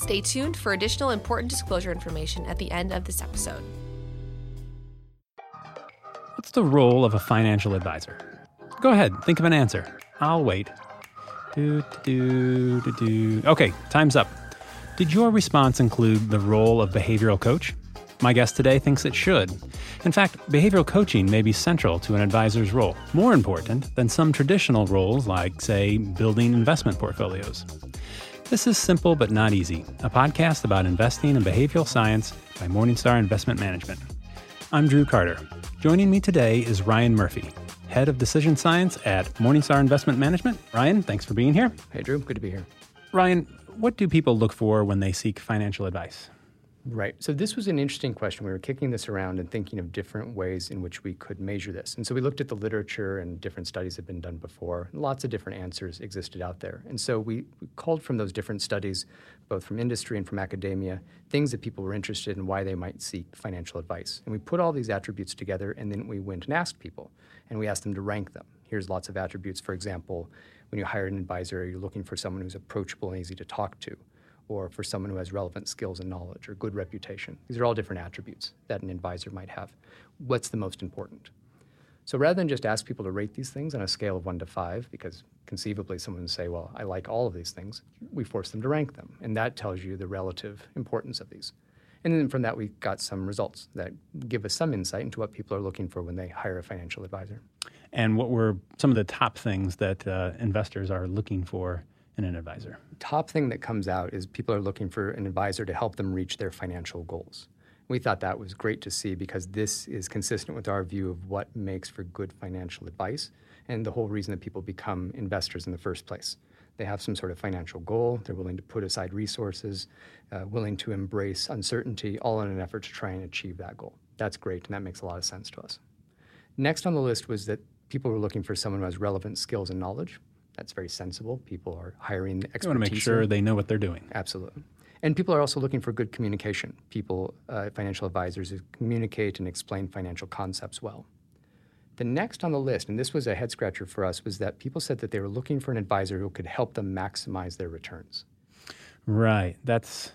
Stay tuned for additional important disclosure information at the end of this episode. What's the role of a financial advisor? Go ahead, think of an answer. I'll wait. Do, do, do, do. Okay, time's up. Did your response include the role of behavioral coach? My guest today thinks it should. In fact, behavioral coaching may be central to an advisor's role, more important than some traditional roles like, say, building investment portfolios. This is Simple But Not Easy, a podcast about investing in behavioral science by Morningstar Investment Management. I'm Drew Carter. Joining me today is Ryan Murphy, Head of Decision Science at Morningstar Investment Management. Ryan, thanks for being here. Hey, Drew. Good to be here. Ryan, what do people look for when they seek financial advice? Right. So this was an interesting question. We were kicking this around and thinking of different ways in which we could measure this. And so we looked at the literature and different studies had been done before. Lots of different answers existed out there. And so we, we called from those different studies, both from industry and from academia, things that people were interested in why they might seek financial advice. And we put all these attributes together and then we went and asked people. And we asked them to rank them. Here's lots of attributes. For example, when you hire an advisor, you're looking for someone who's approachable and easy to talk to or for someone who has relevant skills and knowledge or good reputation. These are all different attributes that an advisor might have. What's the most important? So rather than just ask people to rate these things on a scale of one to five, because conceivably someone would say, well, I like all of these things, we force them to rank them. And that tells you the relative importance of these. And then from that, we got some results that give us some insight into what people are looking for when they hire a financial advisor. And what were some of the top things that uh, investors are looking for an advisor? Top thing that comes out is people are looking for an advisor to help them reach their financial goals. We thought that was great to see because this is consistent with our view of what makes for good financial advice and the whole reason that people become investors in the first place. They have some sort of financial goal, they're willing to put aside resources, uh, willing to embrace uncertainty, all in an effort to try and achieve that goal. That's great, and that makes a lot of sense to us. Next on the list was that people were looking for someone who has relevant skills and knowledge. That's very sensible. People are hiring expertise. You want to make sure they know what they're doing. Absolutely. And people are also looking for good communication. People, uh, financial advisors, who communicate and explain financial concepts well. The next on the list, and this was a head scratcher for us, was that people said that they were looking for an advisor who could help them maximize their returns. Right. That's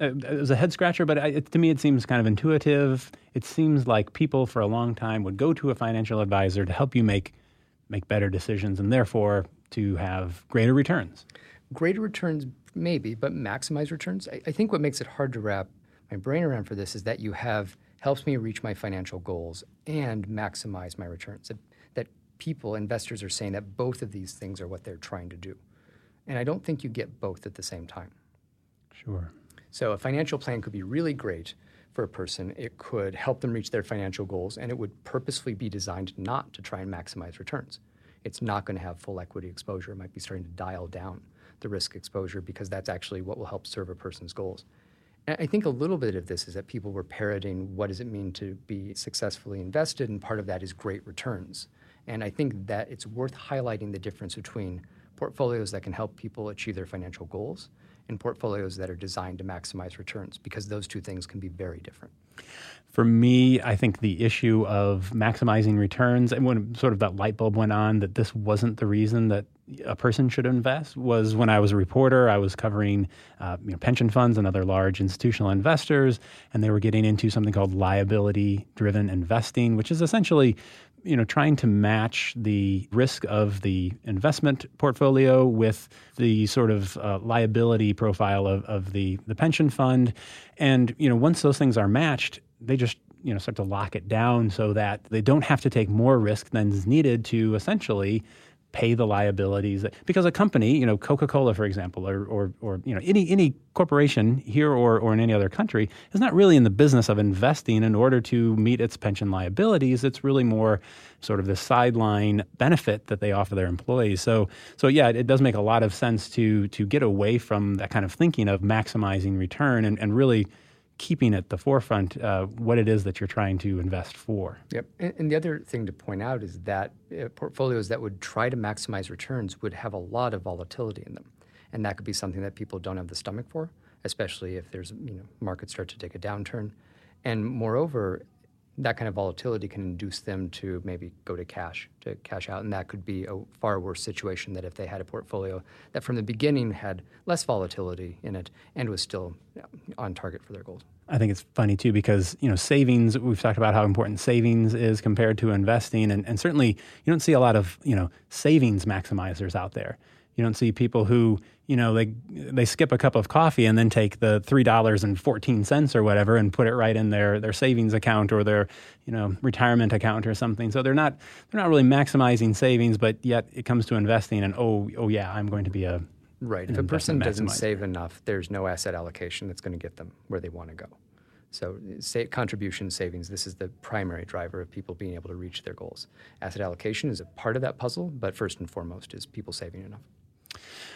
uh, it was a head scratcher, but it, to me it seems kind of intuitive. It seems like people for a long time would go to a financial advisor to help you make make better decisions, and therefore to have greater returns. Greater returns, maybe, but maximize returns. I, I think what makes it hard to wrap my brain around for this is that you have helps me reach my financial goals and maximize my returns. That, that people, investors, are saying that both of these things are what they're trying to do. And I don't think you get both at the same time. Sure. So a financial plan could be really great for a person. It could help them reach their financial goals, and it would purposefully be designed not to try and maximize returns it's not going to have full equity exposure. It might be starting to dial down the risk exposure because that's actually what will help serve a person's goals. And I think a little bit of this is that people were parroting what does it mean to be successfully invested, and part of that is great returns. And I think that it's worth highlighting the difference between portfolios that can help people achieve their financial goals and portfolios that are designed to maximize returns because those two things can be very different. For me, I think the issue of maximizing returns, and when sort of that light bulb went on that this wasn't the reason that a person should invest, was when I was a reporter. I was covering uh, you know, pension funds and other large institutional investors, and they were getting into something called liability-driven investing, which is essentially you know trying to match the risk of the investment portfolio with the sort of uh, liability profile of, of the, the pension fund. And you know once those things are matched they just you know start to lock it down so that they don't have to take more risk than is needed to essentially pay the liabilities because a company you know coca-cola for example or, or, or you know any, any corporation here or, or in any other country is not really in the business of investing in order to meet its pension liabilities. It's really more sort of the sideline benefit that they offer their employees. So so yeah it, it does make a lot of sense to to get away from that kind of thinking of maximizing return and, and really keeping at the forefront uh, what it is that you're trying to invest for. Yep. And, and the other thing to point out is that uh, portfolios that would try to maximize returns would have a lot of volatility in them. And that could be something that people don't have the stomach for, especially if there's, you know, markets start to take a downturn. And moreover, that kind of volatility can induce them to maybe go to cash, to cash out. And that could be a far worse situation than if they had a portfolio that from the beginning had less volatility in it and was still on target for their goals. I think it's funny too because you know savings. We've talked about how important savings is compared to investing, and, and certainly you don't see a lot of you know savings maximizers out there. You don't see people who you know they they skip a cup of coffee and then take the three dollars and fourteen cents or whatever and put it right in their their savings account or their you know retirement account or something. So they're not they're not really maximizing savings, but yet it comes to investing and oh oh yeah, I'm going to be a right. If a person doesn't save enough, there's no asset allocation that's going to get them where they want to go. So, say, contribution savings, this is the primary driver of people being able to reach their goals. Asset allocation is a part of that puzzle, but first and foremost is people saving enough.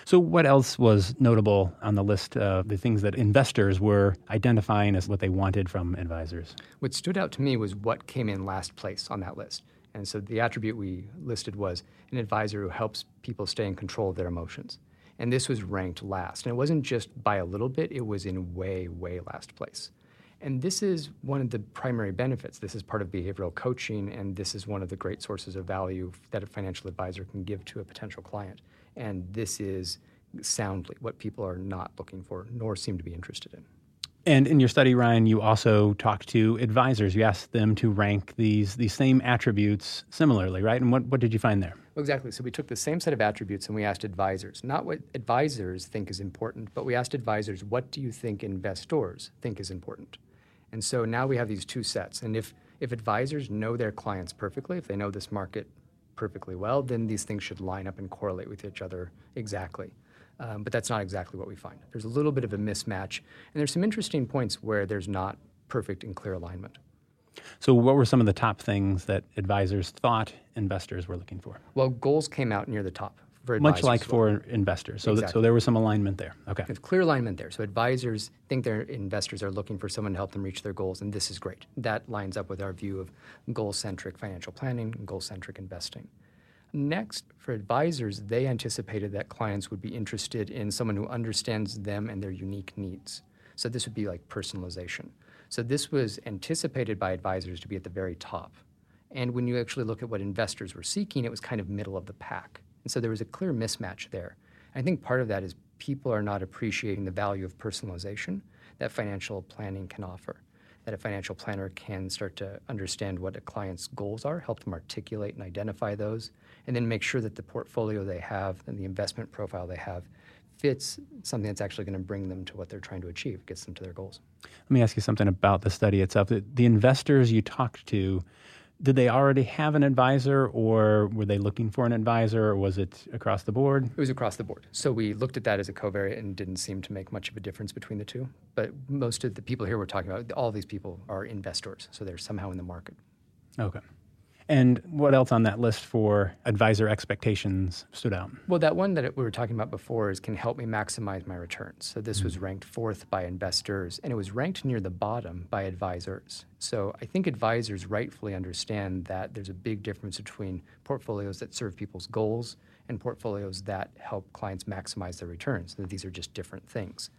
So, what else was notable on the list of the things that investors were identifying as what they wanted from advisors? What stood out to me was what came in last place on that list. And so, the attribute we listed was an advisor who helps people stay in control of their emotions. And this was ranked last. And it wasn't just by a little bit, it was in way, way last place. And this is one of the primary benefits. This is part of behavioral coaching, and this is one of the great sources of value that a financial advisor can give to a potential client. And this is soundly what people are not looking for, nor seem to be interested in. And in your study, Ryan, you also talked to advisors. You asked them to rank these these same attributes similarly, right? And what, what did you find there? Well, Exactly. So we took the same set of attributes and we asked advisors, not what advisors think is important, but we asked advisors, what do you think investors think is important? And so now we have these two sets. And if, if advisors know their clients perfectly, if they know this market perfectly well, then these things should line up and correlate with each other exactly. Um, but that's not exactly what we find. There's a little bit of a mismatch, and there's some interesting points where there's not perfect and clear alignment. So, what were some of the top things that advisors thought investors were looking for? Well, goals came out near the top for Much like for investors. So, exactly. that, so there was some alignment there. Okay. There's clear alignment there. So advisors think their investors are looking for someone to help them reach their goals, and this is great. That lines up with our view of goal-centric financial planning and goal-centric investing. Next, for advisors, they anticipated that clients would be interested in someone who understands them and their unique needs. So this would be like personalization. So this was anticipated by advisors to be at the very top. And when you actually look at what investors were seeking, it was kind of middle of the pack. And so there was a clear mismatch there. And I think part of that is people are not appreciating the value of personalization that financial planning can offer. That a financial planner can start to understand what a client's goals are, help them articulate and identify those, and then make sure that the portfolio they have and the investment profile they have fits something that's actually going to bring them to what they're trying to achieve, gets them to their goals. Let me ask you something about the study itself. The, the investors you talked to, did they already have an advisor or were they looking for an advisor or was it across the board? It was across the board. So we looked at that as a covariate and didn't seem to make much of a difference between the two. But most of the people here we're talking about, all these people are investors. So they're somehow in the market. Okay. And what else on that list for advisor expectations stood out? Well, that one that we were talking about before is can help me maximize my returns. So this mm-hmm. was ranked fourth by investors, and it was ranked near the bottom by advisors. So I think advisors rightfully understand that there's a big difference between portfolios that serve people's goals and portfolios that help clients maximize their returns. That these are just different things.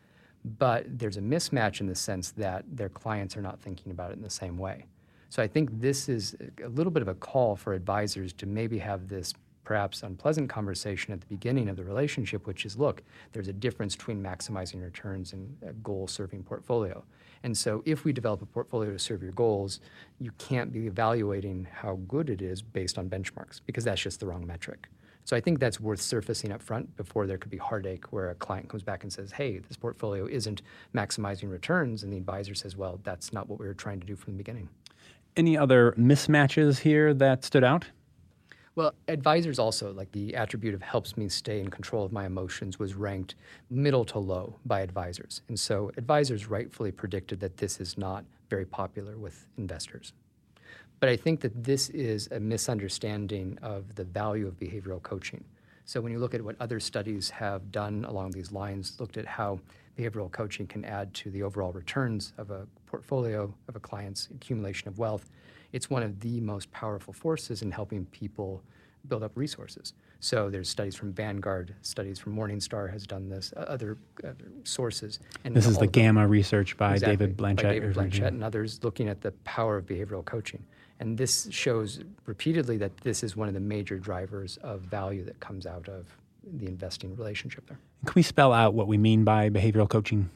But there's a mismatch in the sense that their clients are not thinking about it in the same way. So I think this is a little bit of a call for advisors to maybe have this perhaps unpleasant conversation at the beginning of the relationship, which is look, there's a difference between maximizing returns and a goal serving portfolio. And so if we develop a portfolio to serve your goals, you can't be evaluating how good it is based on benchmarks because that's just the wrong metric. So I think that's worth surfacing up front before there could be heartache where a client comes back and says, hey, this portfolio isn't maximizing returns. And the advisor says, well, that's not what we were trying to do from the beginning. Any other mismatches here that stood out? Well, advisors also, like the attribute of helps me stay in control of my emotions, was ranked middle to low by advisors. And so advisors rightfully predicted that this is not very popular with investors. But I think that this is a misunderstanding of the value of behavioral coaching. So when you look at what other studies have done along these lines, looked at how behavioral coaching can add to the overall returns of a portfolio of a client's accumulation of wealth, it's one of the most powerful forces in helping people build up resources. So there's studies from Vanguard, studies from Morningstar has done this, other, other sources. And this is the Gamma research by exactly, David Blanchett. By David Blanchett and others looking at the power of behavioral coaching. And this shows repeatedly that this is one of the major drivers of value that comes out of the investing relationship there. Can we spell out what we mean by behavioral coaching?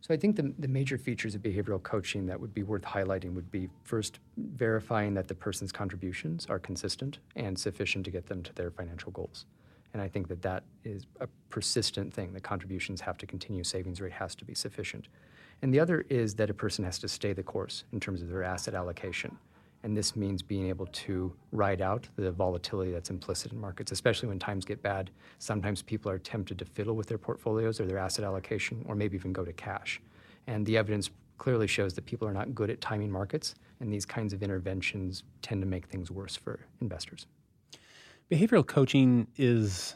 So I think the, the major features of behavioral coaching that would be worth highlighting would be first verifying that the person's contributions are consistent and sufficient to get them to their financial goals. And I think that that is a persistent thing. The contributions have to continue, savings rate has to be sufficient. And the other is that a person has to stay the course in terms of their asset allocation. And this means being able to ride out the volatility that's implicit in markets, especially when times get bad. Sometimes people are tempted to fiddle with their portfolios or their asset allocation, or maybe even go to cash. And the evidence clearly shows that people are not good at timing markets, and these kinds of interventions tend to make things worse for investors. Behavioral coaching is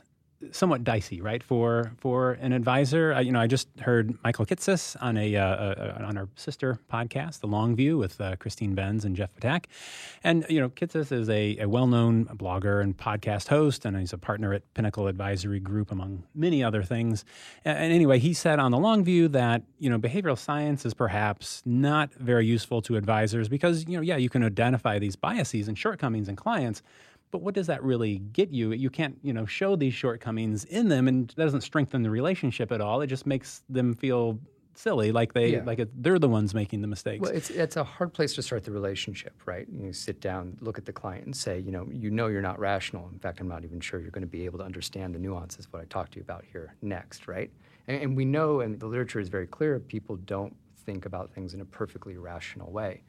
somewhat dicey, right? For for an advisor, I, you know, I just heard Michael Kitces on a, uh, uh, on our sister podcast, The Long View, with uh, Christine Benz and Jeff Ptak, and you know, Kitces is a, a well known blogger and podcast host, and he's a partner at Pinnacle Advisory Group, among many other things. And, and anyway, he said on The Long View that you know, behavioral science is perhaps not very useful to advisors because you know, yeah, you can identify these biases and shortcomings in clients but what does that really get you? You can't, you know, show these shortcomings in them, and that doesn't strengthen the relationship at all. It just makes them feel silly, like they yeah. like it, they're the ones making the mistakes. Well, it's it's a hard place to start the relationship, right? You sit down, look at the client, and say, you know, you know, you're not rational. In fact, I'm not even sure you're going to be able to understand the nuances of what I talked to you about here next, right? And, and we know, and the literature is very clear, people don't think about things in a perfectly rational way.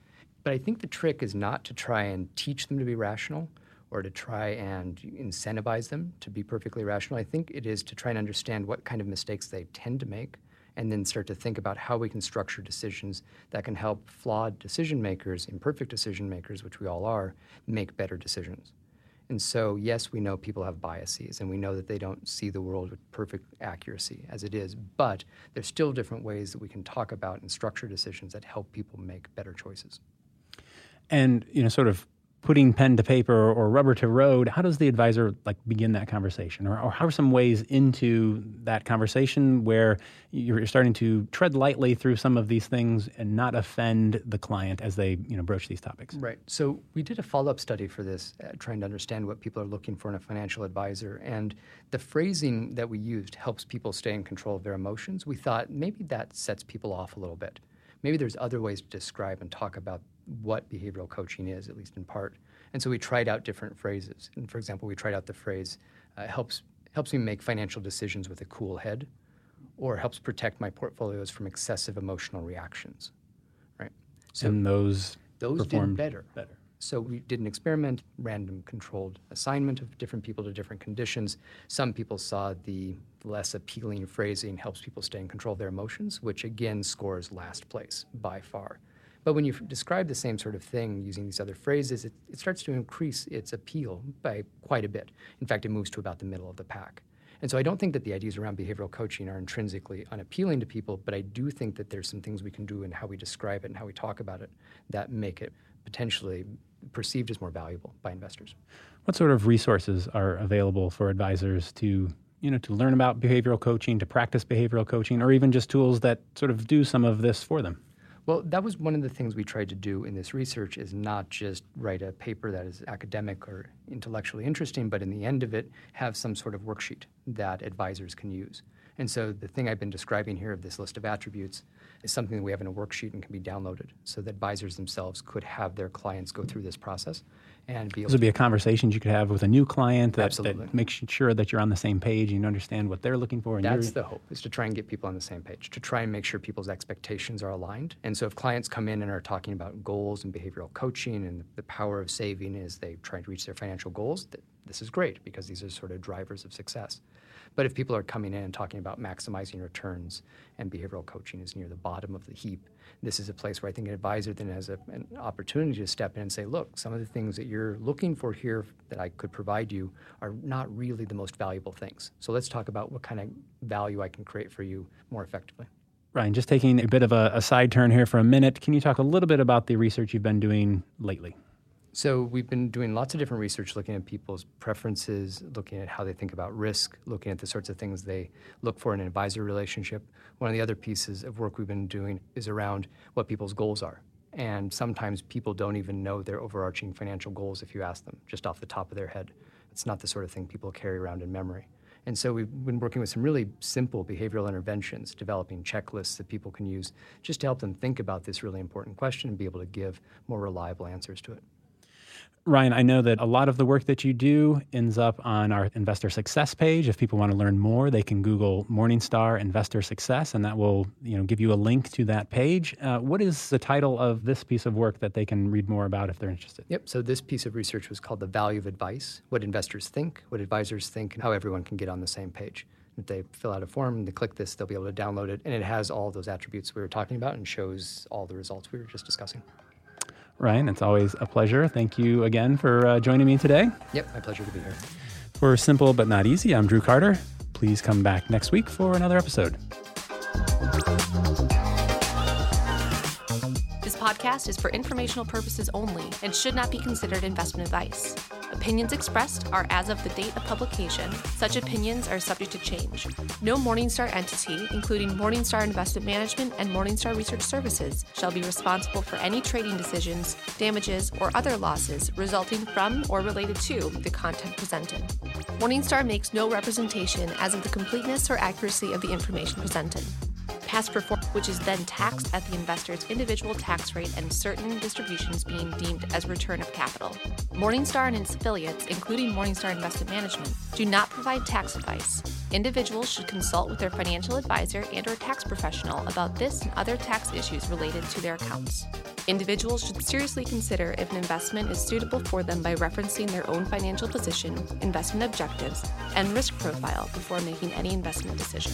But I think the trick is not to try and teach them to be rational or to try and incentivize them to be perfectly rational. I think it is to try and understand what kind of mistakes they tend to make and then start to think about how we can structure decisions that can help flawed decision makers, imperfect decision makers, which we all are, make better decisions. And so, yes, we know people have biases and we know that they don't see the world with perfect accuracy as it is, but there's still different ways that we can talk about and structure decisions that help people make better choices. And, you know, sort of putting pen to paper or rubber to road, how does the advisor like begin that conversation, or, or how are some ways into that conversation where you're starting to tread lightly through some of these things and not offend the client as they you know broach these topics? Right. So we did a follow up study for this, uh, trying to understand what people are looking for in a financial advisor, and the phrasing that we used helps people stay in control of their emotions. We thought maybe that sets people off a little bit. Maybe there's other ways to describe and talk about what behavioral coaching is, at least in part. And so we tried out different phrases. And for example, we tried out the phrase uh, helps helps me make financial decisions with a cool head, or helps protect my portfolios from excessive emotional reactions. Right. So and those those did better. Better. So we did an experiment, random controlled assignment of different people to different conditions. Some people saw the less appealing phrasing helps people stay in control of their emotions, which again scores last place by far. But when you describe the same sort of thing using these other phrases, it, it starts to increase its appeal by quite a bit. In fact, it moves to about the middle of the pack. And so I don't think that the ideas around behavioral coaching are intrinsically unappealing to people, but I do think that there's some things we can do in how we describe it and how we talk about it that make it potentially perceived as more valuable by investors. What sort of resources are available for advisors to you know to learn about behavioral coaching, to practice behavioral coaching, or even just tools that sort of do some of this for them? Well, that was one of the things we tried to do in this research is not just write a paper that is academic or intellectually interesting, but in the end of it, have some sort of worksheet that advisors can use. And so the thing I've been describing here of this list of attributes is something that we have in a worksheet and can be downloaded so that advisors themselves could have their clients go through this process and be able this would be a conversation you could have with a new client that, that makes sure that you're on the same page and you understand what they're looking for. And That's the hope, is to try and get people on the same page, to try and make sure people's expectations are aligned. And so if clients come in and are talking about goals and behavioral coaching and the power of saving as they try to reach their financial goals, this is great because these are sort of drivers of success. But if people are coming in and talking about maximizing returns and behavioral coaching is near the bottom of the heap, this is a place where I think an advisor then has a, an opportunity to step in and say, look, some of the things that you're looking for here that I could provide you are not really the most valuable things. So let's talk about what kind of value I can create for you more effectively. Ryan, just taking a bit of a, a, side turn here for a minute, can you talk a little bit about the research you've been doing lately? So, we've been doing lots of different research looking at people's preferences, looking at how they think about risk, looking at the sorts of things they look for in an advisor relationship. One of the other pieces of work we've been doing is around what people's goals are. And sometimes people don't even know their overarching financial goals if you ask them just off the top of their head. It's not the sort of thing people carry around in memory. And so we've been working with some really simple behavioral interventions, developing checklists that people can use just to help them think about this really important question and be able to give more reliable answers to it. Ryan, I know that a lot of the work that you do ends up on our investor success page. If people want to learn more, they can Google Morningstar Investor Success, and that will you know give you a link to that page. Uh, what is the title of this piece of work that they can read more about if they're interested? Yep. So this piece of research was called "The Value of Advice: What Investors Think, What Advisors Think, and How Everyone Can Get on the Same Page." If they fill out a form and they click this, they'll be able to download it, and it has all those attributes we were talking about and shows all the results we were just discussing. Ryan, it's always a pleasure. Thank you again for uh, joining me today. Yep, my pleasure to be here. For Simple But Not Easy, I'm Drew Carter. Please come back next week for another episode. Podcast is for informational purposes only and should not be considered investment advice. Opinions expressed are as of the date of publication. Such opinions are subject to change. No Morningstar entity, including Morningstar Investment Management and Morningstar Research Services, shall be responsible for any trading decisions, damages, or other losses resulting from or related to the content presented. Morningstar makes no representation as of the completeness or accuracy of the information presented past performance, which is then taxed at the investor's individual tax rate and certain distributions being deemed as return of capital. Morningstar and its affiliates, including Morningstar Investment Management, do not provide tax advice. Individuals should consult with their financial advisor and or tax professional about this and other tax issues related to their accounts. Individuals should seriously consider if an investment is suitable for them by referencing their own financial position, investment objectives, and risk profile before making any investment decision.